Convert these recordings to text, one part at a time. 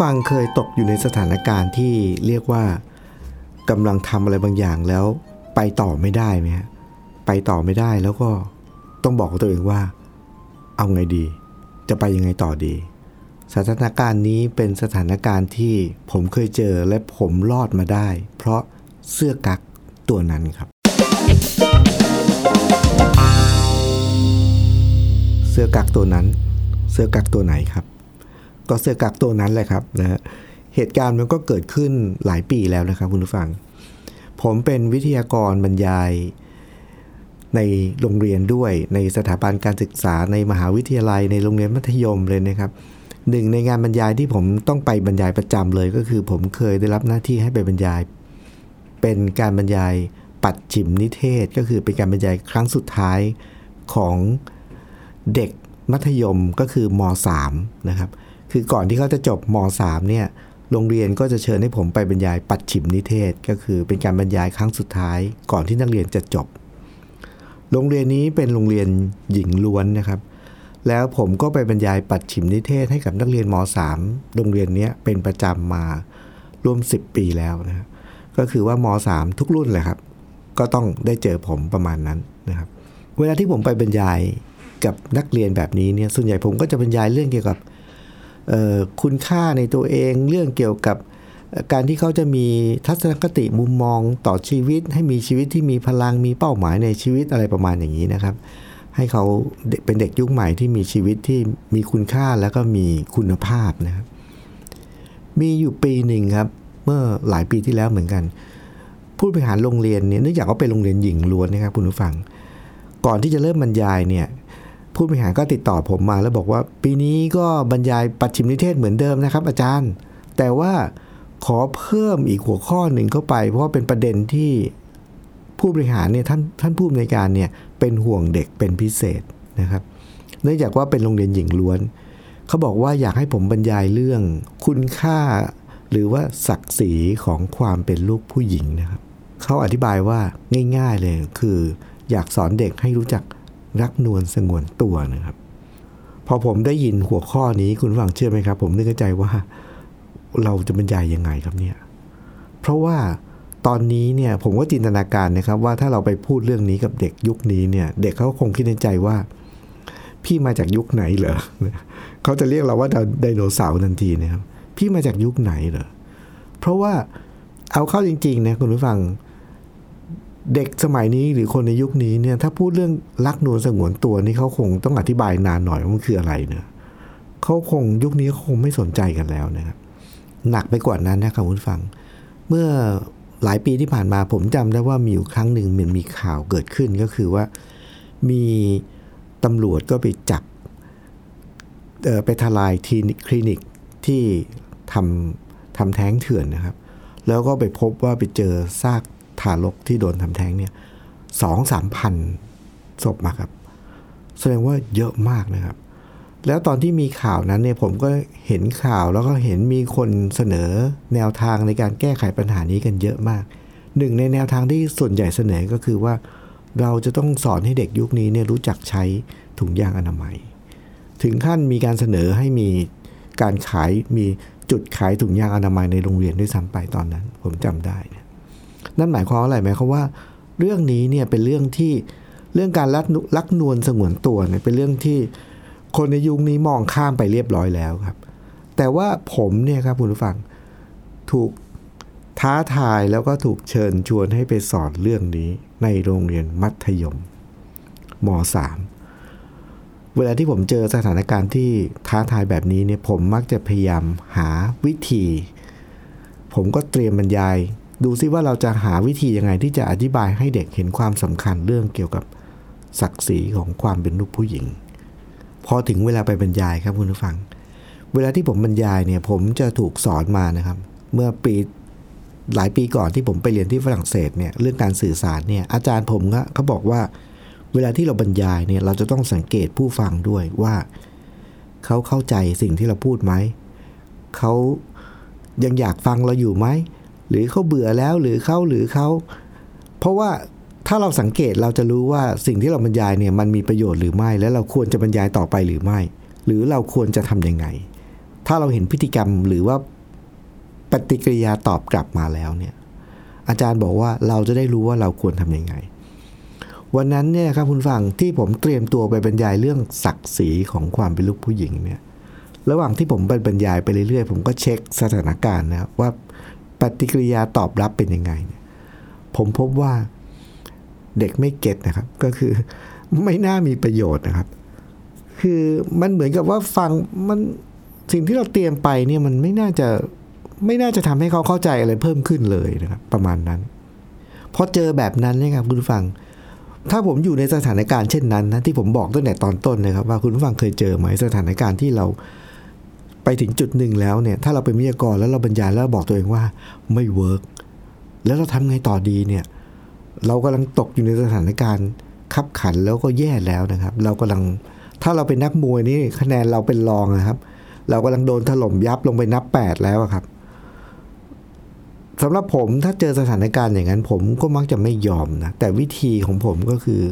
ฟังเคยตกอยู่ในสถานการณ์ที่เรียกว่ากำลังทำอะไรบางอย่างแล้วไปต่อไม่ได้ไหมฮะไปต่อไม่ได้แล้วก็ต้องบอกกับตัวเองว่า เอาไงดี จะไปยังไงต่อดี สถานการณ์นี้เป็นสถานการณ์ที่ผมเคยเจอและผมรอดมาได้ เพราะเสื้อกั๊กตัวนั้นครับ เสื้อกั๊กตัวนั้น เสื้อกั๊กตัวไหนครับ ก็เสื้อกั๊กตัวนั้นแหละครับนะเหตุการณ์มันก็เกิดขึ้นหลายปีแล้วนะครับคุณผู้ฟัง ผมเป็นวิทยากรบรรยายในโรงเรียนด้วยในสถาบันการศึกษาในมหาวิทยาลัยในโรงเรียนมัธยมเลยนะครับหนึ่งในงานบรรยายที่ผมต้องไปบรรยายประจำเลยก็คือ ผมเคยได้รับหน้าที่ให้ไปบรรยาย เป็นการบรรยายปัดฉิมนิเทศ ก็คือเป็นการบรรยายครั้งสุดท้ายของเด็กมัธยมก็คือม .3 นะครับ คือก่อนที่เขาจะจบม .3 เนี่ยโรงเรียนก็จะเชิญให้ผมไปบรรยายปัดฉิมนิเทศ ก็คือเป็นการบรรยายครั้งสุดท้าย ก่อนที่นักเรียนจะจบ โรงเรียนนี้เป็นโรงเรียนหญิงล้วนนะครับ แล้วผมก็ไปบรรยายปัดฉิมนิเทศให้กับนักเรียนม .3 โรงเรียนนี้เป็นประจำมาร่วม 10 ปีแล้วนะครับก็คือว่าม .3 ทุกรุ่นเลยครับ ก็ต้องได้เจอผมประมาณนั้นนะครับ เวลาที่ผมไปบรรยายกับนักเรียนแบบนี้เนี่ยส่วนใหญ่ผมก็จะบรรยายเรื่องเกี่ยวกับ คุณค่าในตัวเองเรื่องเกี่ยวกับการที่เขาจะมีทัศนคติมุมมองต่อชีวิต ให้มีชีวิตที่มีพลังมีเป้าหมายในชีวิตอะไรประมาณอย่างนี้นะครับ ให้เขาเป็นเด็กยุคใหม่ที่มีชีวิตที่มีคุณค่าแล้วก็มีคุณภาพนะครับ มีอยู่ปีหนึ่งครับ เมื่อหลายปีที่แล้วเหมือนกัน ผู้บริหารโรงเรียนเนี่ยเนื่องจากว่าเป็นโรงเรียนหญิงล้วนนะครับคุณผู้ฟัง ก่อนที่จะเริ่มบรรยายเนี่ย ผู้บริหารก็ติดต่อผมมาแล้วบอกว่า ปีนี้ก็บรรยายปัจฉิมนิเทศเหมือนเดิมนะครับ อาจารย์ แต่ว่าขอเพิ่มอีกหัวข้อหนึ่งเข้าไป เพราะว่าเป็นประเด็นที่ผู้บริหารเนี่ยท่านท่านผู้อำนวยการเนี่ยเป็นห่วงเด็กเป็นพิเศษนะครับเนื่องจากว่าเป็นโรงเรียนหญิงล้วน เขาบอกว่าอยากให้ผมบรรยายเรื่องคุณค่า หรือว่าศักดิ์ศรีของความเป็นลูกผู้หญิงนะครับเขาอธิบายว่าง่าย ๆเลยคือ อยากสอนเด็กให้รู้จัก รักนวลสงวนตัวนะครับ พอผมได้ยินหัวข้อนี้คุณฟังเชื่อไหมครับ ผมนึกในใจว่าเราจะบรรยายยังไงครับเนี่ย เพราะว่าตอนนี้เนี่ยผมก็จินตนาการนะครับ ว่าถ้าเราไปพูดเรื่องนี้กับเด็กยุคนี้เนี่ย เด็กเขาคงคิดในใจว่า พี่มาจากยุคไหนเหรอเขาจะเรียกเราว่าไดโนเสาร์ทันทีนะครับ พี่มาจากยุคไหนเหรอเพราะว่าเอาเข้าจริงๆนะคุณผู้ฟัง เด็กสมัยนี้หรือคนในยุคนี้เนี่ยถ้าพูดเรื่องรักนวลสงวนตัวนี่เขาคงต้องอธิบายนานหน่อยว่ามันคืออะไรเนะเขาคงยุคนี้เขาคงไม่สนใจกันแล้วนะครับหนักไปกว่านั้นนะครับคุณฟัง เมื่อหลายปีที่ผ่านมาผมจำได้ว่ามีอยู่ครั้งหนึ่งมันมีข่าวเกิดขึ้นก็คือว่ามีตำรวจก็ไปจับไปทลายคลินิกที่ทำทำแท้งเถื่อนนะครับ แล้วก็ไปพบว่าไปเจอซาก ทารกที่โดนทำแท้งเนี่ยสองสามพันศพมาครับ แสดงว่าเยอะมากนะครับ แล้วตอนที่มีข่าวนั้นเนี่ยผมก็เห็นข่าวแล้วก็เห็นมีคนเสนอแนวทางในการแก้ไขปัญหานี้กันเยอะมาก หนึ่งในแนวทางที่ส่วนใหญ่เสนอก็คือว่า เราจะต้องสอนให้เด็กยุคนี้เนี่ยรู้จักใช้ถุงยางอนามัย ถึงขั้นมีการเสนอให้มีการขายมีจุดขายถุงยางอนามัยในโรงเรียนด้วยซ้ำไปตอนนั้น ผมจำได้นะ นั่นหมายความว่าอะไรหมายความว่า เรื่องนี้เนี่ยเป็นเรื่องที่เรื่องการรักรักนวลสงวนตัวเนี่ยเป็นเรื่องที่คนในยุคนี้มองข้ามไปเรียบร้อยแล้วครับ แต่ว่าผมเนี่ยครับคุณผู้ฟังถูกท้าทายแล้วก็ถูกเชิญชวนให้ไปสอนเรื่องนี้ในโรงเรียนมัธยมม .3 เวลาที่ผมเจอสถานการณ์ที่ท้าทายแบบนี้เนี่ยผมมักจะพยายามหาวิธี ผมก็เตรียมบรรยาย ดูซิว่าเราจะหาวิธียังไงที่จะอธิบายให้เด็กเห็นความสำคัญเรื่องเกี่ยวกับศักดิ์ศรีของความเป็นลูกผู้หญิง พอถึงเวลาไปบรรยายครับคุณผู้ฟัง เวลาที่ผมบรรยายเนี่ยผมจะถูกสอนมานะครับ เมื่อปีหลายปีก่อนที่ผมไปเรียนที่ฝรั่งเศสเนี่ยเรื่องการสื่อสารเนี่ยอาจารย์ผมก็เขาบอกว่า เวลาที่เราบรรยายเนี่ยเราจะต้องสังเกตผู้ฟังด้วยว่า เขาเข้าใจสิ่งที่เราพูดไหมเขายังอยากฟังเราอยู่ไหม หรือเขาเบื่อแล้วหรือเขาหรือเขาเพราะว่าถ้าเราสังเกตเราจะรู้ว่าสิ่งที่เราบรรยายเนี่ยมันมีประโยชน์หรือไม่ และเราควรจะบรรยายต่อไปหรือไม่ หรือเราควรจะทำยังไง ถ้าเราเห็นพฤติกรรมหรือว่าปฏิกิริยาตอบกลับมาแล้วเนี่ยอาจารย์บอกว่าเราจะได้รู้ว่าเราควรทำยังไง วันนั้นเนี่ยครับคุณฟังที่ผมเตรียมตัวไปบรรยายเรื่องศักดิ์ศรีของความเป็นลูกผู้หญิงเนี่ยระหว่างที่ผมไปบรรยายไปเรื่อยๆ ผมก็เช็คสถานการณ์นะครับว่า ปฏิกิริยาตอบรับเป็นยังไง ผมพบว่าเด็กไม่เก็ตนะครับ ก็คือไม่น่ามีประโยชน์นะครับ คือมันเหมือนกับว่าฟังมันสิ่งที่เราเตรียมไปเนี่ยมันไม่น่าจะไม่น่าจะทำให้เขาเข้าใจอะไรเพิ่มขึ้นเลยนะครับ ประมาณนั้นพอเจอแบบนั้นเนี่ยครับคุณผู้ฟัง ถ้าผมอยู่ในสถานการณ์เช่นนั้นนะที่ผมบอกตั้งแต่ตอนต้นนะครับ ว่าคุณผู้ฟังเคยเจอไหมสถานการณ์ที่เรา ไปถึงจุดหนึ่งแล้วเนี่ย ถ้าเราเป็นวิทยากรแล้วเราบรรยายแล้วบอกตัวเองว่าไม่เวิร์กแล้วเราทำไงต่อดีเนี่ย เรากำลังตกอยู่ในสถานการณ์ขับขันแล้วก็แย่แล้วนะครับ เรากำลังถ้าเราเป็นนักมวยนี่คะแนนเราเป็นรองนะครับ เรากำลังโดนถล่มยับลงไปนับแปดแล้วครับสำหรับผมถ้าเจอสถานการณ์อย่างนั้น ผมก็มักจะไม่ยอมนะแต่วิธีของผมก็คือ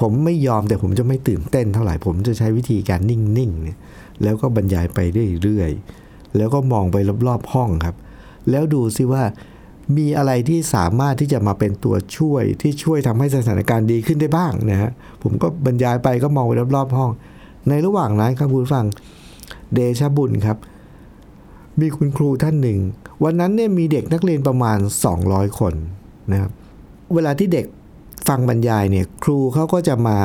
ผมไม่ยอมแต่ผมจะไม่ตื่นเต้นเท่าไหร่ผมจะใช้วิธีการนิ่งๆเนี่ย แล้วก็บรรยายไปเรื่อยๆ แล้วก็มองไปรอบๆห้องครับ แล้วดูซิว่ามีอะไรที่สามารถที่จะมาเป็นตัวช่วยที่ช่วยทำให้สถานการณ์ดีขึ้นได้บ้างนะฮะผมก็บรรยายไปก็มองไปรอบๆห้อง ในระหว่างนั้นครับคุณฟังเดชบุญครับ มีคุณครูท่านหนึ่ง วันนั้นเนี่ยมีเด็กนักเรียนประมาณ 200 คนนะครับเวลาที่เด็กฟังบรรยายเนี่ยครูเขาก็จะมา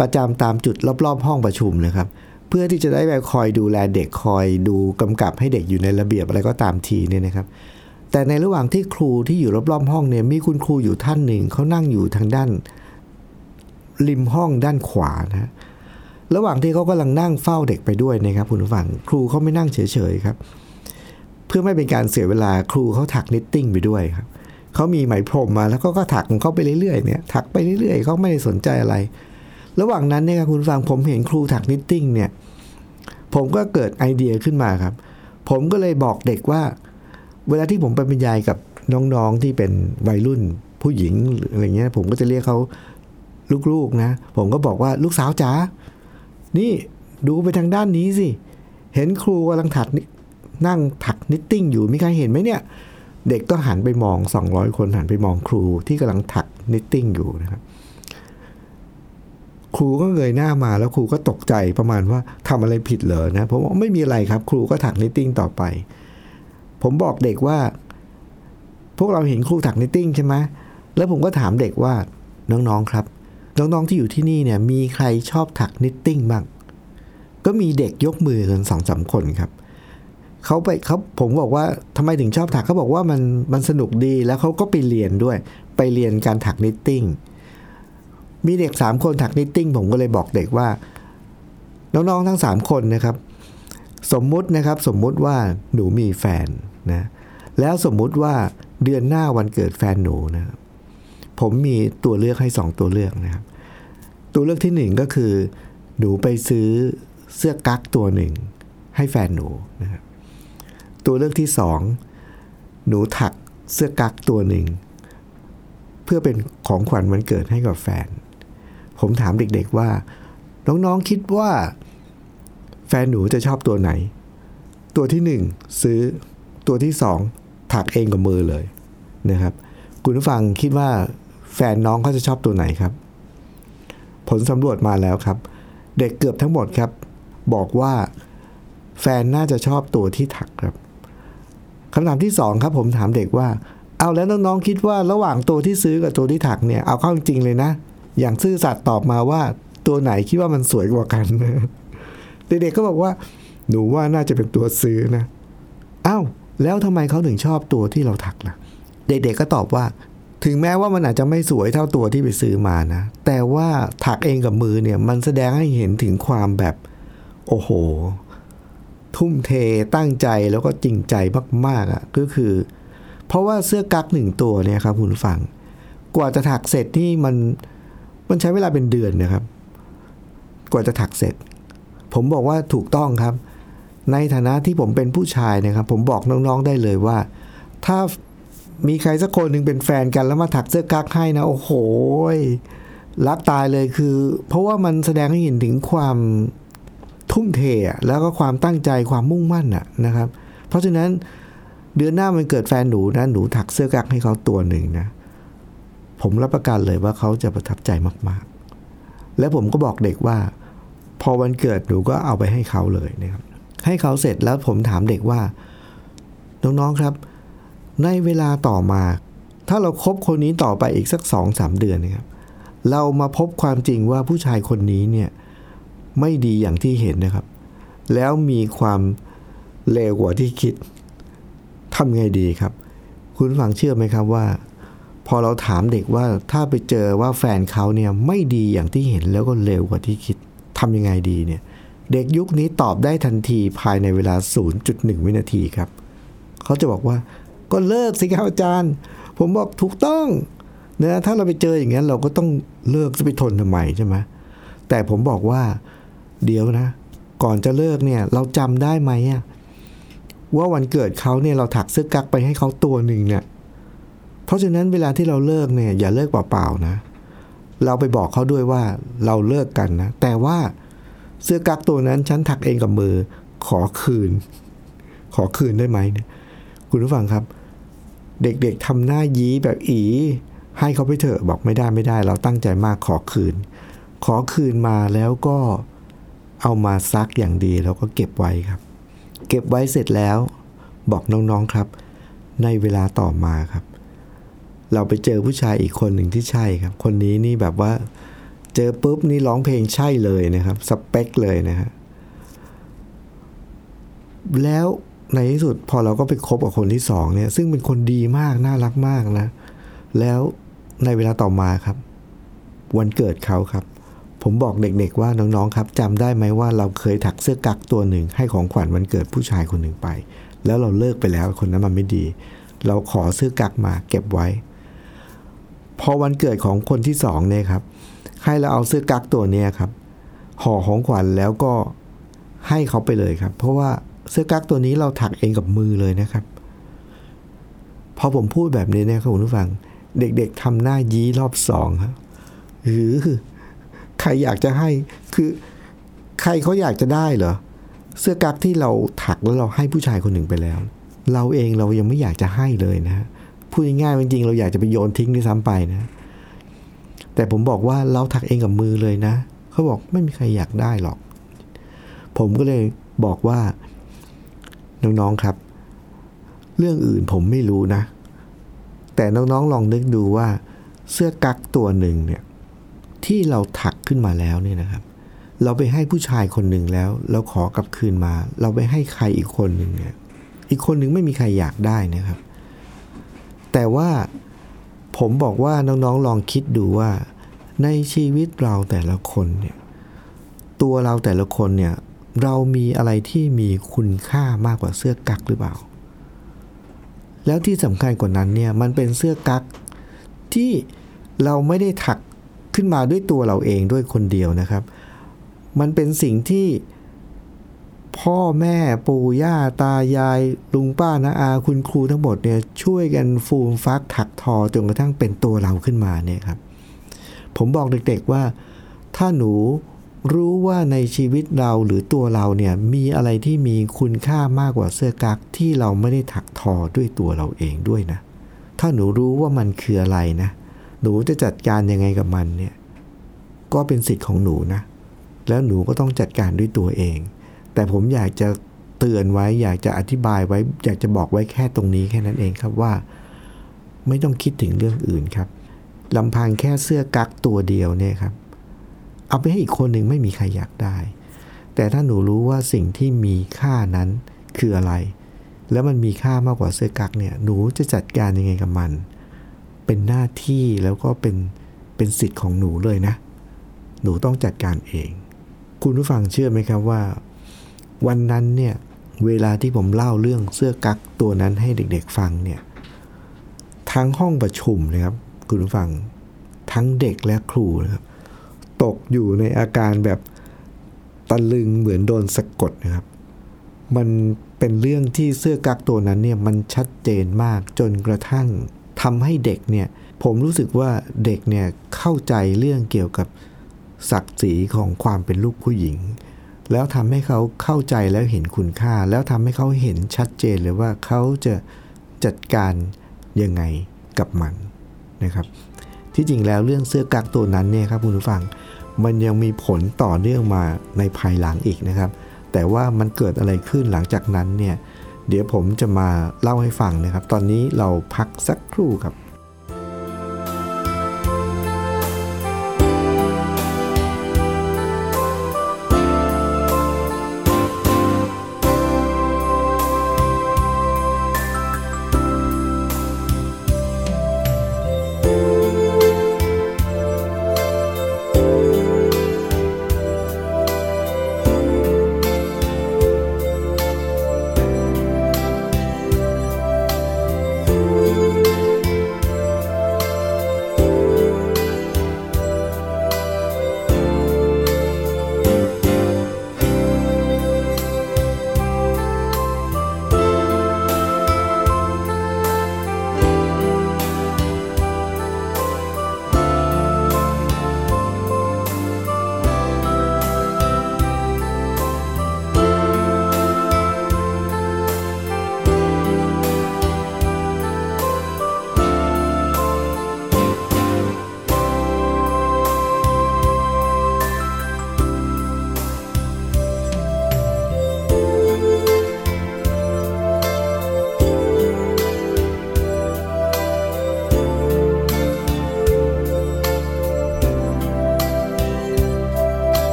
ประจำตามจุดรอบๆ ห้องประชุมนะครับ เพื่อที่จะได้ไปคอยดูแลเด็กคอยดูกำกับให้เด็กอยู่ในระเบียบอะไรก็ตามทีเนี่ยนะครับ แต่ในระหว่างที่ครูที่อยู่รอบๆห้องเนี่ยมีคุณครูอยู่ท่านหนึ่งเขานั่งอยู่ทางด้าน ริมห้องด้านขวานะระหว่างที่เขากำลังนั่งเฝ้าเด็กไปด้วยนะครับคุณผู้ฟังครูเขาไม่นั่งเฉยๆครับ เพื่อไม่เป็นการเสียเวลาครูเขาถักนิตติ้งไปด้วยครับเขามีไหมพรมมาแล้วก็ก็ถักของเขาไปเรื่อยๆเนี่ยถักไปเรื่อยๆเขาไม่ได้สนใจอะไร ระหว่างนั้นเนี่ยครับคุณฟังผมเห็นครูถักนิตติ้งเนี่ย ผมก็เกิดไอเดียขึ้นมาครับ ผมก็เลยบอกเด็กว่า เวลาที่ผมไปบรรยายกับน้องๆที่เป็นวัยรุ่นผู้หญิงหรืออะไรเงี้ย ผมก็จะเรียกเขาลูกๆนะ ผมก็บอกว่าลูกสาวจ๋านี่ดูไปทางด้านนี้สิเห็นครูกำลังถักนั่งถักนิตติ้งอยู่มีใครเห็นไหมเนี่ย เด็กก็หันไปมอง 200 คนหันไปมองครูที่กำลังถักนิตติ้งอยู่นะครับ ครูก็เงยหน้ามาแล้วครูก็ตกใจประมาณว่าทำอะไรผิดเหรอนะผมบอกไม่มีอะไรครับ ครูก็ถักนิตติ้งต่อไป ผมบอกเด็กว่า พวกเราเห็นครูถักนิตติ้งใช่ไหมแล้วผมก็ถามเด็กว่าน้องๆครับ น้องๆที่อยู่ที่นี่เนี่ยมีใครชอบถักนิตติ้งบ้างก็มีเด็กยกมือกันสองสามคนครับเขาไปเขาผมบอกว่าทำไมถึงชอบถักเขาบอกว่ามันมันสนุกดีแล้วเขาก็ไปเรียนด้วย ไปเรียนการถักนิตติ้ง มีเด็กสามคนถักนิตติ้งผมก็เลยบอกเด็กว่า น้องๆทั้งสามคนนะครับ สมมุตินะครับสมมุติว่าหนูมีแฟนนะแล้วสมมุติว่าเดือนหน้าวันเกิดแฟนหนูนะผมมีตัวเลือกให้สองตัวเลือกนะครับ ตัวเลือกที่หนึ่งก็คือ หนูไปซื้อเสื้อกั๊กตัวหนึ่ง ให้แฟนหนูนะครับตัวเลือกที่สองหนูถักเสื้อกั๊กตัวหนึ่ง เพื่อเป็นของขวัญวันเกิดให้กับแฟน ผมถามเด็กๆว่า น้องๆคิดว่า แฟนหนูจะชอบตัวไหน ตัวที่หนึ่งซื้อตัวที่สองถักเองกับมือเลยนะครับ คุณผู้ฟังคิดว่าแฟนน้องเขาจะชอบตัวไหนครับ ผลสำรวจมาแล้วครับ เด็กเกือบทั้งหมดครับ บอกว่าแฟนน่าจะชอบตัวที่ถักครับคำถามที่สองครับผมถามเด็กว่า เอาแล้วน้องๆคิดว่าระหว่างตัวที่ซื้อกับตัวที่ถักเนี่ยเอาเข้าจริงเลยนะ อย่างซื่อสัตย์ตอบมาว่าตัวไหนคิดว่ามันสวยกว่ากันเด็กๆก็บอกว่า หนูว่าน่าจะเป็นตัวซื้อนะอ้าวแล้วทำไมเขาถึงชอบตัวที่เราถักล่ะ เด็กๆก็ตอบว่า ถึงแม้ว่ามันอาจจะไม่สวยเท่าตัวที่ไปซื้อมานะ แต่ว่าถักเองกับมือเนี่ย มันแสดงให้เห็นถึงความแบบ โอ้โห ทุ่มเทตั้งใจแล้วก็จริงใจมากๆอะ่ะก็คือ เพราะว่าเสื้อกั๊กหนึ่งตัวเนี่ยครับคุณฟัง กว่าจะถักเสร็จนี่มัน มันใช้เวลาเป็นเดือนนะครับ กว่าจะถักเสร็จ ผมบอกว่าถูกต้องครับ ในฐานะที่ผมเป็นผู้ชายนะครับ ผมบอกน้องๆได้เลยว่า ถ้ามีใครสักคนหนึ่งเป็นแฟนกันแล้วมาถักเสื้อกั๊กให้นะโอ้โหรักตายเลยคือ เพราะว่ามันแสดงให้เห็นถึงความทุ่มเทแล้วก็ความตั้งใจความมุ่งมั่นอะนะครับ เพราะฉะนั้นเดือนหน้ามันเกิดแฟนหนูนะหนูถักเสื้อกั๊กให้เขาตัวหนึ่งนะ ผมรับประกันเลยว่าเขาจะประทับใจมาก ๆ และผมก็บอกเด็กว่า พอวันเกิดหนูก็เอาไปให้เขาเลยนะครับให้เขาเสร็จแล้วผมถามเด็กว่า น้อง ๆ ครับ ในเวลาต่อมา ถ้าเราครบคนนี้ต่อไปอีกสักสองสามเดือนนะครับ เรามาพบความจริงว่าผู้ชายคนนี้เนี่ยไม่ดีอย่างที่เห็นนะครับ แล้วมีความเลวกว่าที่คิดทำไงดีครับ คุณฟังเชื่อไหมครับว่า พอเราถามเด็กว่าถ้าไปเจอว่าแฟนเขาเนี่ยไม่ดีอย่างที่เห็นแล้วก็เลวกว่าที่คิดทำยังไงดีเนี่ยเด็กยุคนี้ตอบได้ทันทีภายในเวลา 0.1 วินาทีครับ เขาจะบอกว่า ก็เลิกสิครับอาจารย์ ผมบอกถูกต้องนะถ้าเราไปเจออย่างนั้นเราก็ต้องเลิกจะไปทนทำไมใช่ไหมแต่ผมบอกว่า เดี๋ยวนะ ก่อนจะเลิกเนี่ย เราจำได้ไหมว่าวันเกิดเขาเนี่ยเราถักเสื้อกั๊กไปให้เขาตัวหนึ่งเนี่ย เพราะฉะนั้นเวลาที่เราเลิกเนี่ยอย่าเลิกเปล่าๆนะ เราไปบอกเขาด้วยว่าเราเลิกกันนะ แต่ว่าเสื้อกั๊กตัวนั้นฉันถักเองกับมือ ขอคืน ขอคืนได้ไหมเนี่ยคุณผู้ฟังครับ เด็กๆทำหน้ายี้แบบอี ให้เขาไปเถอะบอกไม่ได้ไม่ได้ เราตั้งใจมากขอคืน ขอคืนมาแล้วก็เอามาซักอย่างดีแล้วก็เก็บไว้ครับ เก็บไว้เสร็จแล้ว บอกน้องๆครับ ในเวลาต่อมาครับ เราไปเจอผู้ชายอีกคนหนึ่งที่ใช่ครับ คนนี้นี่แบบว่าเจอปุ๊บนี่ร้องเพลงใช่เลยนะครับสเปคเลยนะฮะแล้วในที่สุดพอเราก็ไปคบกับคนที่สองเนี่ย ซึ่งเป็นคนดีมากน่ารักมากนะ แล้วในเวลาต่อมาครับ วันเกิดเขาครับ ผมบอกเด็กๆว่าน้องๆครับจำได้ไหมว่าเราเคยถักเสื้อกั๊กตัวหนึ่ง ให้ของขวัญวันเกิดผู้ชายคนหนึ่งไป แล้วเราเลิกไปแล้วคนนั้นมันไม่ดี เราขอเสื้อกั๊กมาเก็บไว้ พอวันเกิดของคนที่สองเนี่ยครับ ให้เราเอาเสื้อกั๊กตัวเนี้ยครับห่อของขวัญแล้วก็ให้เขาไปเลยครับ เพราะว่าเสื้อกั๊กตัวนี้เราถักเองกับมือเลยนะครับ พอผมพูดแบบนี้นี่ยครับคุณผู้ฟัง เด็กๆทำหน้ายี้รอบสองครับหรือใครอยากจะให้คือใครเขาอยากจะได้เหรอเสื้อกั๊กที่เราถักแล้วเราให้ผู้ชายคนหนึ่งไปแล้ว เราเองเรายังไม่อยากจะให้เลยนะ พูดง่ายๆจริงๆเราอยากจะไปโยนทิ้งด้วยซ้ำไปนะ แต่ผมบอกว่าเราถักเองกับมือเลยนะเขาบอกไม่มีใครอยากได้หรอก ผมก็เลยบอกว่าน้องๆครับ เรื่องอื่นผมไม่รู้นะ แต่น้องๆลองนึกดูว่า เสื้อกั๊กตัวหนึ่งเนี่ยที่เราถักขึ้นมาแล้วเนี่ยนะครับ เราไปให้ผู้ชายคนหนึ่งแล้ว เราขอกลับคืนมา เราไปให้ใครอีกคนหนึ่งเนี่ย อีกคนหนึ่งไม่มีใครอยากได้นะครับ แต่ว่าผมบอกว่าน้องๆลองคิดดูว่า ในชีวิตเราแต่ละคนเนี่ยตัวเราแต่ละคนเนี่ยเรามีอะไรที่มีคุณค่ามากกว่าเสื้อกั๊กหรือเปล่า แล้วที่สำคัญกว่านั้นเนี่ยมันเป็นเสื้อกั๊กที่เราไม่ได้ถักขึ้นมาด้วยตัวเราเองด้วยคนเดียวนะครับ มันเป็นสิ่งที่ พ่อแม่ปู่ย่าตายาย ลุงป้านาอา คุณครูทั้งหมดเนี่ยช่วยกันฟูมฟักถักทอจนกระทั่งเป็นตัวเราขึ้นมาเนี่ยครับ ผมบอกเด็กๆว่า ถ้าหนูรู้ว่าในชีวิตเราหรือตัวเราเนี่ยมีอะไรที่มีคุณค่ามากกว่าเสื้อกั๊กที่เราไม่ได้ถักทอด้วยตัวเราเองด้วยนะ ถ้าหนูรู้ว่ามันคืออะไรนะ หนูจะจัดการยังไงกับมันเนี่ยก็เป็นสิทธิ์ของหนูนะ แล้วหนูก็ต้องจัดการด้วยตัวเอง แต่ผมอยากจะเตือนไว้ อยากจะอธิบายไว้ อยากจะบอกไว้แค่ตรงนี้แค่นั้นเองครับว่า ไม่ต้องคิดถึงเรื่องอื่นครับลำพังแค่เสื้อกั๊กตัวเดียวเนี่ยครับ เอาไปให้อีกคนหนึ่งไม่มีใครอยากได้ แต่ถ้าหนูรู้ว่าสิ่งที่มีค่านั้นคืออะไร แล้วมันมีค่ามากกว่าเสื้อกั๊กเนี่ยหนูจะจัดการยังไงกับมัน เป็นหน้าที่แล้วก็เป็นเป็นสิทธิ์ของหนูเลยนะ หนูต้องจัดการเอง คุณผู้ฟังเชื่อไหมครับว่า วันนั้นเนี่ยเวลาที่ผมเล่าเรื่องเสื้อกั๊กตัวนั้นให้เด็กๆฟังเนี่ยทั้งห้องประชุมนะครับ คุณผู้ฟังทั้งเด็กและครูนะครับตกอยู่ในอาการแบบตะลึงเหมือนโดนสะกดนะครับ มันเป็นเรื่องที่เสื้อกั๊กตัวนั้นเนี่ยมันชัดเจนมากจนกระทั่งทำให้เด็กเนี่ยผมรู้สึกว่าเด็กเนี่ยเข้าใจเรื่องเกี่ยวกับศักดิ์ศรีของความเป็นลูกผู้หญิง แล้วทำให้เขาเข้าใจแล้วเห็นคุณค่า แล้วทำให้เขาเห็นชัดเจนเลยว่าเขาจะจัดการยังไงกับมันนะครับ ที่จริงแล้วเรื่องเสื้อกั๊กตัวนั้นเนี่ยครับคุณผู้ฟัง มันยังมีผลต่อเนื่องมาในภายหลังอีกนะครับ แต่ว่ามันเกิดอะไรขึ้นหลังจากนั้นเนี่ยเดี๋ยวผมจะมาเล่าให้ฟังนะครับ ตอนนี้เราพักสักครู่ครับ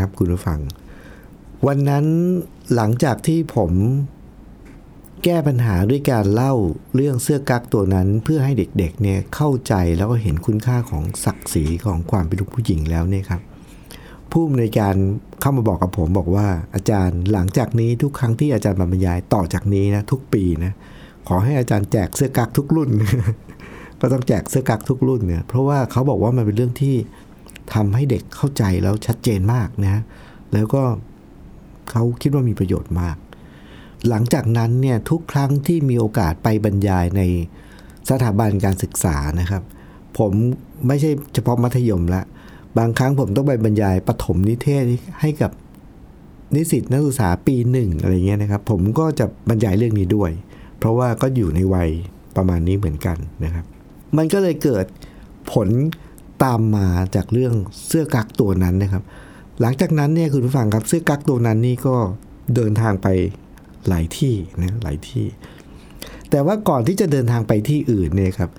ครับคุณผู้ฟัง วันนั้นหลังจากที่ผมแก้ปัญหาด้วยการเล่าเรื่องเสื้อกั๊กตัวนั้น เพื่อให้เด็กๆเนี่ยเข้าใจแล้วก็เห็นคุณค่าของศักดิ์ศรีของความเป็นลูกผู้หญิงแล้วเนี่ยครับผู้อำนวยการเข้ามาบอกกับผมบอกว่า อาจารย์หลังจากนี้ทุกครั้งที่อาจารย์บรรยายต่อจากนี้นะทุกปีนะขอให้อาจารย์แจกเสื้อกั๊กทุกรุ่น ก็ต้องแจกเสื้อกั๊กทุกรุ่นเนี่ยเพราะว่าเขาบอกว่ามันเป็นเรื่องที่ ทำให้เด็กเข้าใจแล้วชัดเจนมากนะ แล้วก็เขาคิดว่ามีประโยชน์มาก หลังจากนั้นเนี่ยทุกครั้งที่มีโอกาสไปบรรยายในสถาบันการศึกษานะครับ ผมไม่ใช่เฉพาะมัธยมละ บางครั้งผมต้องไปบรรยายปฐมนิเทศให้กับนิสิตนักศึกษาปีหนึ่งอะไรเงี้ยนะครับ ผมก็จะบรรยายเรื่องนี้ด้วย เพราะว่าก็อยู่ในวัยประมาณนี้เหมือนกันนะครับ มันก็เลยเกิดผล ตามมาจากเรื่องเสื้อกั๊กตัวนั้นนะครับ หลังจากนั้นเนี่ยคุณผู้ฟังครับเสื้อกั๊กตัวนั้นนี่ก็เดินทางไปหลายที่นะหลายที่ แต่ว่าก่อนที่จะเดินทางไปที่อื่นเนี่ยครับ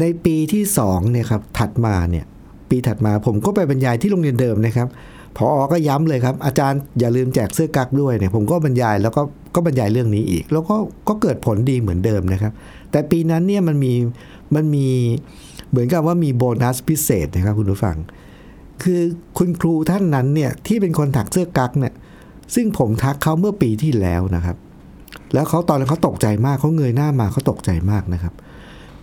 ในปีที่สองเนี่ยครับถัดมาเนี่ยปีถัดมาผมก็ไปบรรยายที่โรงเรียนเดิมนะครับพออก็ย้ำเลยครับ อาจารย์อย่าลืมแจกเสื้อกั๊กด้วยเนี่ยผมก็บรรยายแล้วก็ก็บรรยายเรื่องนี้อีก แล้วก็ก็เกิดผลดีเหมือนเดิมนะครับ แต่ปีนั้นเนี่ยมันมีมันมี เหมือนกับว่ามีโบนัสพิเศษนะครับคุณผู้ฟัง คือคุณครูท่านนั้นเนี่ยที่เป็นคนถักเสื้อกั๊กเนี่ยซึ่งผมทักเขาเมื่อปีที่แล้วนะครับ แล้วเขาตอนนั้นเขาตกใจมากเขาเงยหน้ามาเขาตกใจมากนะครับ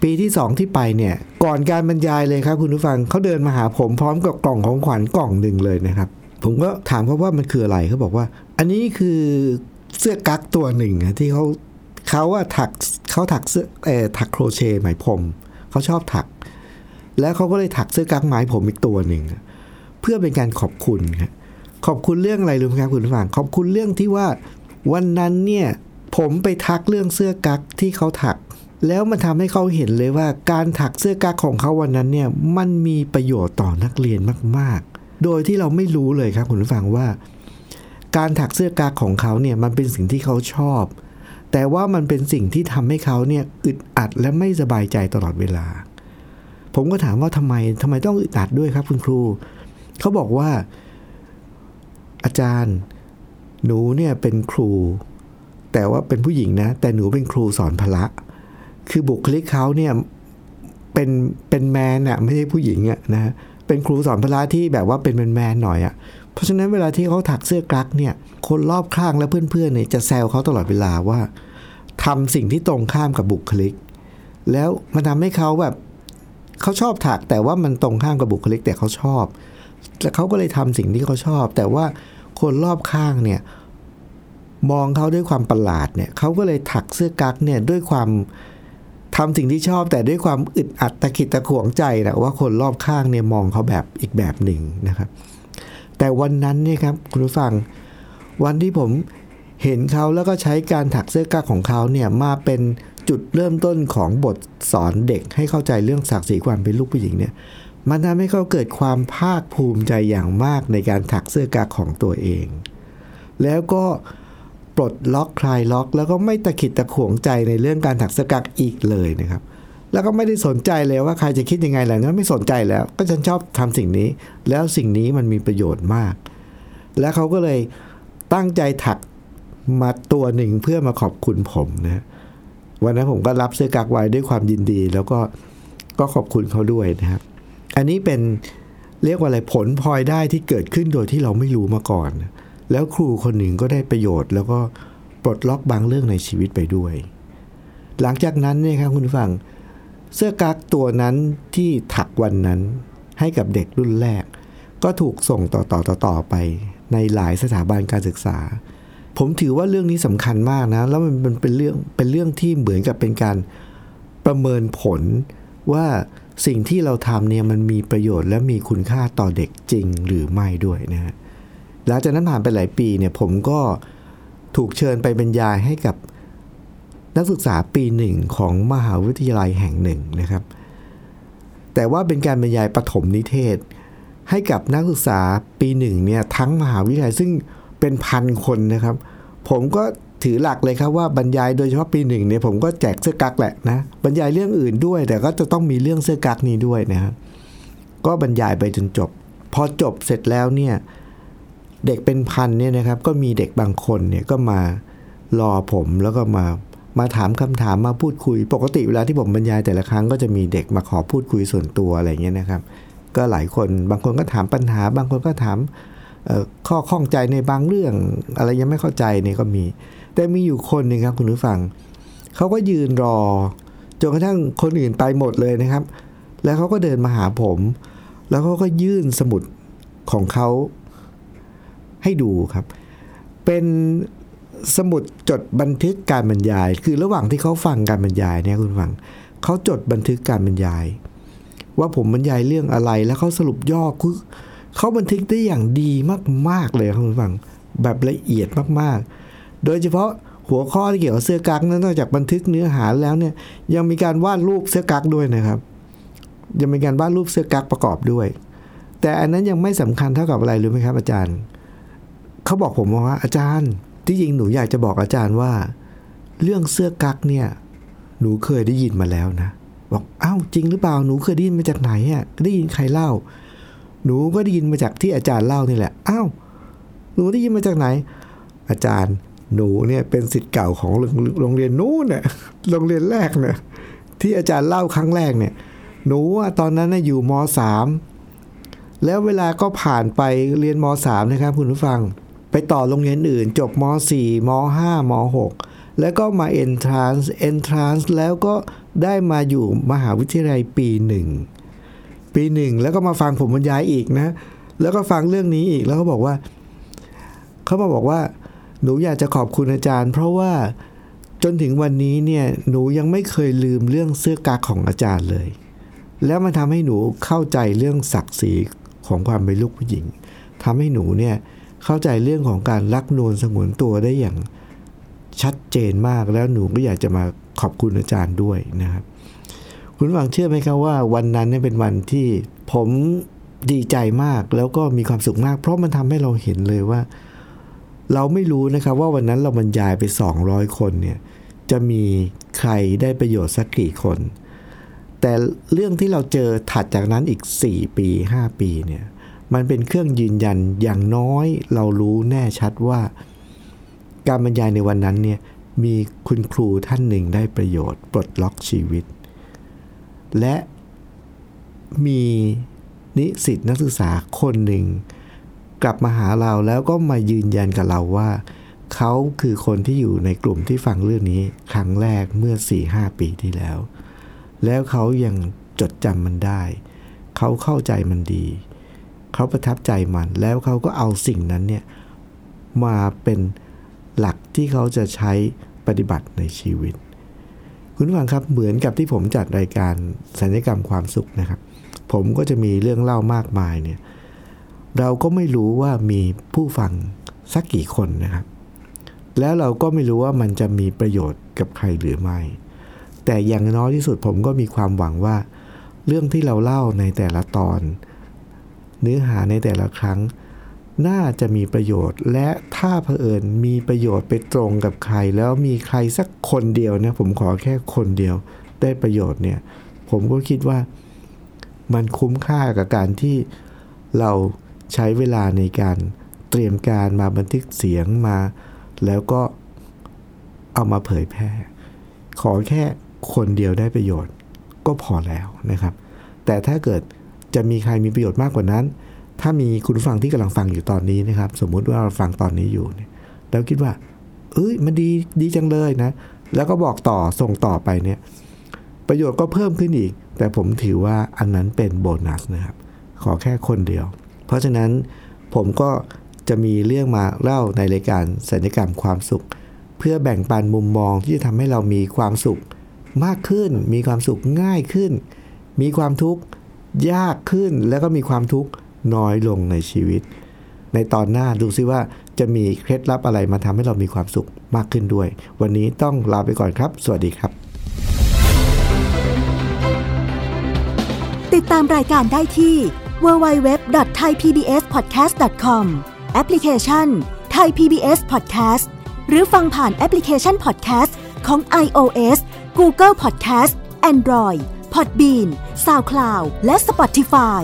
ปีที่สองที่ไปเนี่ยก่อนการบรรยายเลยครับคุณผู้ฟังเขาเดินมาหาผมพร้อมกับกล่องของขวัญกล่องหนึ่งเลยนะครับ ผมก็ถามเขาว่ามันคืออะไรเขาบอกว่า อันนี้คือเสื้อกั๊กตัวหนึ่งที่เขาเขาว่าถักเขาถักเสื้อเออถักโครเชต์ไหมพรมเขาชอบถัก แล้วเขาก็เลยถักเสื้อกั๊กไม้ผมอีกตัวหนึ่งเพื่อเป็นการขอบคุณครับขอบคุณเรื่องอะไรรู้ไหมครับคุณผู้ฟังขอบคุณเรื่องที่ว่าวันนั้นเนี่ยผมไปทักเรื่องเสื้อกั๊กที่เขาถัก แล้วมันทำให้เขาเห็นเลยว่าการถักเสื้อกั๊กของเขาวันนั้นเนี่ยมันมีประโยชน์ต่อนักเรียนมากๆ โดยที่เราไม่รู้เลยครับคุณผู้ฟังว่า การถักเสื้อกั๊กของเขาเนี่ยมันเป็นสิ่งที่เขาชอบ แต่ว่ามันเป็นสิ่งที่ทำให้เขาเนี่ยอึดอัดและไม่สบายใจตลอดเวลา ผมก็ถามว่าทำไมทำไมต้องอึดอัดด้วยครับคุณครู เขาบอกว่า อาจารย์ หนูเนี่ยเป็นครู แต่ว่าเป็นผู้หญิงนะ แต่หนูเป็นครูสอนพละ คือบุคลิกเขาเนี่ยเป็นเป็นแมนอะไม่ใช่ผู้หญิงอะนะเป็นครูสอนพละที่แบบว่าเป็นแมนๆหน่อยอะเพราะฉะนั้นเวลาที่เขาถักเสื้อกลักเนี่ย คนรอบข้างและเพื่อนๆเนี่ยจะแซวเขาตลอดเวลาว่าทำสิ่งที่ตรงข้ามกับบุคลิก แล้วมันทำให้เขาแบบ เขาชอบถักแต่ว่ามันตรงข้ามกับบุคลิกแต่เขาชอบแล้วเขาก็เลยทำสิ่งที่เขาชอบ แต่ว่าคนรอบข้างเนี่ยมองเขาด้วยความประหลาดเนี่ยเขาก็เลยถักเสื้อกั๊กเนี่ยด้วยความทำสิ่งที่ชอบแต่ด้วยความอึดอัดตะขิดตะขวงใจนะว่าคนรอบข้างเนี่ยมองเขาแบบอีกแบบหนึ่งนะครับ แต่วันนั้นเนี่ยครับคุณผู้ฟังวันที่ผมเห็นเขาแล้วก็ใช้การถักเสื้อกั๊กของเขาเนี่ยมาเป็น จุดเริ่มต้นของบทสอนเด็กให้เข้าใจเรื่องศักดิ์ศรีความเป็นลูกผู้หญิงเนี่ยมันทำให้เขาเกิดความภาคภูมิใจอย่างมากในการถักเสื้อกั๊กของตัวเอง แล้วก็ปลดล็อกคลายล็อก แล้วก็ไม่ตะขิดตะขวงใจในเรื่องการถักเสื้อกั๊กอีกเลยนะครับ แล้วก็ไม่ได้สนใจเลยว่าใครจะคิดยังไงแหละนั้นไม่สนใจแล้ว ก็ฉันชอบทำสิ่งนี้ แล้วสิ่งนี้มันมีประโยชน์มาก แล้วเขาก็เลยตั้งใจถักมาตัวหนึ่งเพื่อมาขอบคุณผมนะ วันนั้นผมก็รับเสื้อกักไว้ด้วยความยินดี แล้วก็ก็ขอบคุณเขาด้วยนะครับ อันนี้เป็นเรียกว่าอะไรผลพลอยได้ที่เกิดขึ้นโดยที่เราไม่รู้มาก่อน แล้วครูคนหนึ่งก็ได้ประโยชน์ แล้วก็ปลดล็อกบางเรื่องในชีวิตไปด้วย หลังจากนั้นเนี่ยครับคุณฟังเสื้อกั๊กตัวนั้นที่ถักวันนั้นให้กับเด็กรุ่นแรก ก็ถูกส่งต่อต่อต่อต่อไปในหลายสถาบันการศึกษา ผมถือว่าเรื่องนี้สำคัญมากนะ แล้วมันมันเป็นเรื่องเป็นเรื่องที่เหมือนกับเป็นการประเมินผลว่าสิ่งที่เราทำเนี่ยมันมีประโยชน์และมีคุณค่าต่อเด็กจริงหรือไม่ด้วยนะฮะหลังจากนั้นผ่านไปหลายปีเนี่ยผมก็ถูกเชิญไปบรรยายให้กับนักศึกษาปีหนึ่งของมหาวิทยาลัยแห่งหนึ่งนะครับ แต่ว่าเป็นการบรรยายปฐมนิเทศ ให้กับนักศึกษาปีหนึ่งเนี่ยทั้งมหาวิทยาลัยซึ่ง เป็นพันคนนะครับ ผมก็ถือหลักเลยครับว่าบรรยายโดยเฉพาะปีหนึ่งเนี่ยผมก็แจกเสื้อกั๊กแหละนะบรรยายเรื่องอื่นด้วย แต่ก็จะต้องมีเรื่องเสื้อกั๊กนี้ด้วยนะครับก็บรรยายไปจนจบ พอจบเสร็จแล้วเนี่ยเด็กเป็นพันเนี่ยนะครับ ก็มีเด็กบางคนเนี่ยก็มารอผมแล้วก็มามาถามคำถามมาพูดคุย ปกติเวลาที่ผมบรรยายแต่ละครั้งก็จะมีเด็กมาขอพูดคุยส่วนตัวอะไรเงี้ยนะครับ ก็หลายคนบางคนก็ถามปัญหา บางคนก็ถาม ข้อข้องใจในบางเรื่อง อะไรยังไม่เข้าใจเนี่ยก็มี แต่มีอยู่คนหนึ่งครับคุณผู้ฟังเขาก็ยืนรอจนกระทั่งคนอื่นไปหมดเลยนะครับ แล้วเขาก็เดินมาหาผม แล้วเขาก็ยื่นสมุดของเขาให้ดูครับ เป็นสมุดจดบันทึกการบรรยาย คือระหว่างที่เขาฟังการบรรยายเนี่ยคุณฟังเขาจดบันทึกการบรรยาย ว่าผมบรรยายเรื่องอะไรแล้วเขาสรุปย่อคือ เขาบันทึกได้อย่างดีมาก ๆ เลยครับคุณฟังแบบละเอียดมาก ๆ โดยเฉพาะหัวข้อที่เกี่ยวกับเสื้อกั๊กนั้นนอกจากบันทึกเนื้อหาแล้วเนี่ย ยังมีการวาดรูปเสื้อกั๊กด้วยนะครับ ยังมีการวาดรูปเสื้อกั๊กประกอบด้วย แต่อันนั้นยังไม่สำคัญเท่ากับอะไรรู้ไหมครับ อาจารย์ เขาบอกผมว่าอาจารย์ ที่จริงหนูอยากจะบอกอาจารย์ว่า เรื่องเสื้อกั๊กเนี่ย หนูเคยได้ยินมาแล้วนะ บอกอ้าวจริงหรือเปล่าหนูเคยได้ยินมาจากไหนอะได้ยินใครเล่า หนูก็ได้ยินมาจากที่อาจารย์เล่านี่แหละอ้าวหนูได้ยินมาจากไหน อาจารย์หนูเนี่ยเป็นสิทธิ์เก่าของโรงเรียนนู้นน่ะโรงเรียนแรกเนี่ยที่อาจารย์เล่าครั้งแรกเนี่ย หนูตอนนั้นน่ะอยู่มสามแล้วเวลาก็ผ่านไปเรียนมสามนะครับคุณผู้ฟัง ไปต่อโรงเรียนอื่น จบมสี่มห้ามหกแล้วก็มา entrance entrance แล้วก็ได้มาอยู่มหาวิทยาลัยปีหนึ่ง ปีหนึ่งแล้วก็มาฟังผมบรรยายอีกนะ แล้วก็ฟังเรื่องนี้อีกแล้วก็บอกว่า เขามาบอกว่า หนูอยากจะขอบคุณอาจารย์ เพราะว่าจนถึงวันนี้เนี่ยหนูยังไม่เคยลืมเรื่องเสื้อกั๊กของอาจารย์เลย แล้วมันทำให้หนูเข้าใจเรื่องศักดิ์ศรีของความเป็นลูกผู้หญิงทำให้หนูเนี่ยเข้าใจเรื่องของการรักนวลสงวนตัวได้อย่างชัดเจนมากแล้วหนูก็อยากจะมาขอบคุณอาจารย์ด้วยนะครับ คุณหวังเชื่อไหมครับว่าวันนั้นเนี่ยเป็นวันที่ผมดีใจมากแล้วก็มีความสุขมาก เพราะมันทำให้เราเห็นเลยว่า เราไม่รู้นะครับว่าวันนั้นเราบรรยายไป 200 คนเนี่ยจะมีใครได้ประโยชน์สักกี่คน แต่เรื่องที่เราเจอถัดจากนั้นอีก 4 ปี 5 ปีเนี่ยมันเป็นเครื่องยืนยันอย่างน้อยเรารู้แน่ชัดว่า การบรรยายในวันนั้นเนี่ยมีคุณครูท่านหนึ่งได้ประโยชน์ ปลดล็อกชีวิต และมีนิสิตนักศึกษาคนหนึ่ง กลับมาหาเราแล้วก็มายืนยันกับเราว่า เขาคือคนที่อยู่ในกลุ่มที่ฟังเรื่องนี้ครั้งแรกเมื่อ 4-5 ปีที่แล้ว แล้วเขายังจดจำมันได้ เขาเข้าใจมันดี เขาประทับใจมัน แล้วเขาก็เอาสิ่งนั้นเนี่ยมาเป็นหลักที่เขาจะใช้ปฏิบัติในชีวิต คุณผู้ฟังครับเหมือนกับที่ผมจัดรายการสัญญกรรมความสุขนะครับ ผมก็จะมีเรื่องเล่ามากมายเนี่ยเราก็ไม่รู้ว่ามีผู้ฟังสักกี่คนนะครับ แล้วเราก็ไม่รู้ว่ามันจะมีประโยชน์กับใครหรือไม่ แต่อย่างน้อยที่สุดผมก็มีความหวังว่า เรื่องที่เราเล่าในแต่ละตอน เนื้อหาในแต่ละครั้ง น่าจะมีประโยชน์ และถ้าเผอิญมีประโยชน์ไปตรงกับใคร แล้วมีใครสักคนเดียวนะผมขอแค่คนเดียว ได้ประโยชน์เนี่ย ผมก็คิดว่ามันคุ้มค่ากับการที่เราใช้เวลาในการเตรียมการมาบันทึกเสียงมา แล้วก็เอามาเผยแพร่ ขอแค่คนเดียวได้ประโยชน์ก็พอแล้วนะครับ แต่ถ้าเกิดจะมีใครมีประโยชน์มากกว่านั้น ถ้ามีคุณฟังที่กำลังฟังอยู่ตอนนี้นะครับ สมมุติว่าเราฟังตอนนี้อยู่เนี่ยแล้วคิดว่า เอ้ยมันดีดีจังเลยนะ แล้วก็บอกต่อส่งต่อไปเนี่ย ประโยชน์ก็เพิ่มขึ้นอีก แต่ผมถือว่าอันนั้นเป็นโบนัสนะครับ ขอแค่คนเดียว เพราะฉะนั้นผมก็จะมีเรื่องมาเล่าในรายการสัญญกรรมความสุข เพื่อแบ่งปันมุมมองที่จะทำให้เรามีความสุขมากขึ้น มีความสุขง่ายขึ้น มีความทุกข์ยากขึ้นแล้วก็มีความทุกข์ น้อยลงในชีวิต ในตอนหน้าดูซิว่าจะมีเคล็ดลับอะไรมาทำให้เรามีความสุขมากขึ้นด้วย วันนี้ต้องลาไปก่อนครับ สวัสดีครับ ติดตามรายการได้ที่ www.thaipbspodcast.com แอปพลิเคชัน Thai PBS Podcast หรือฟังผ่านแอปพลิเคชัน Podcast ของ iOS Google Podcast Android Podbean SoundCloud และ Spotify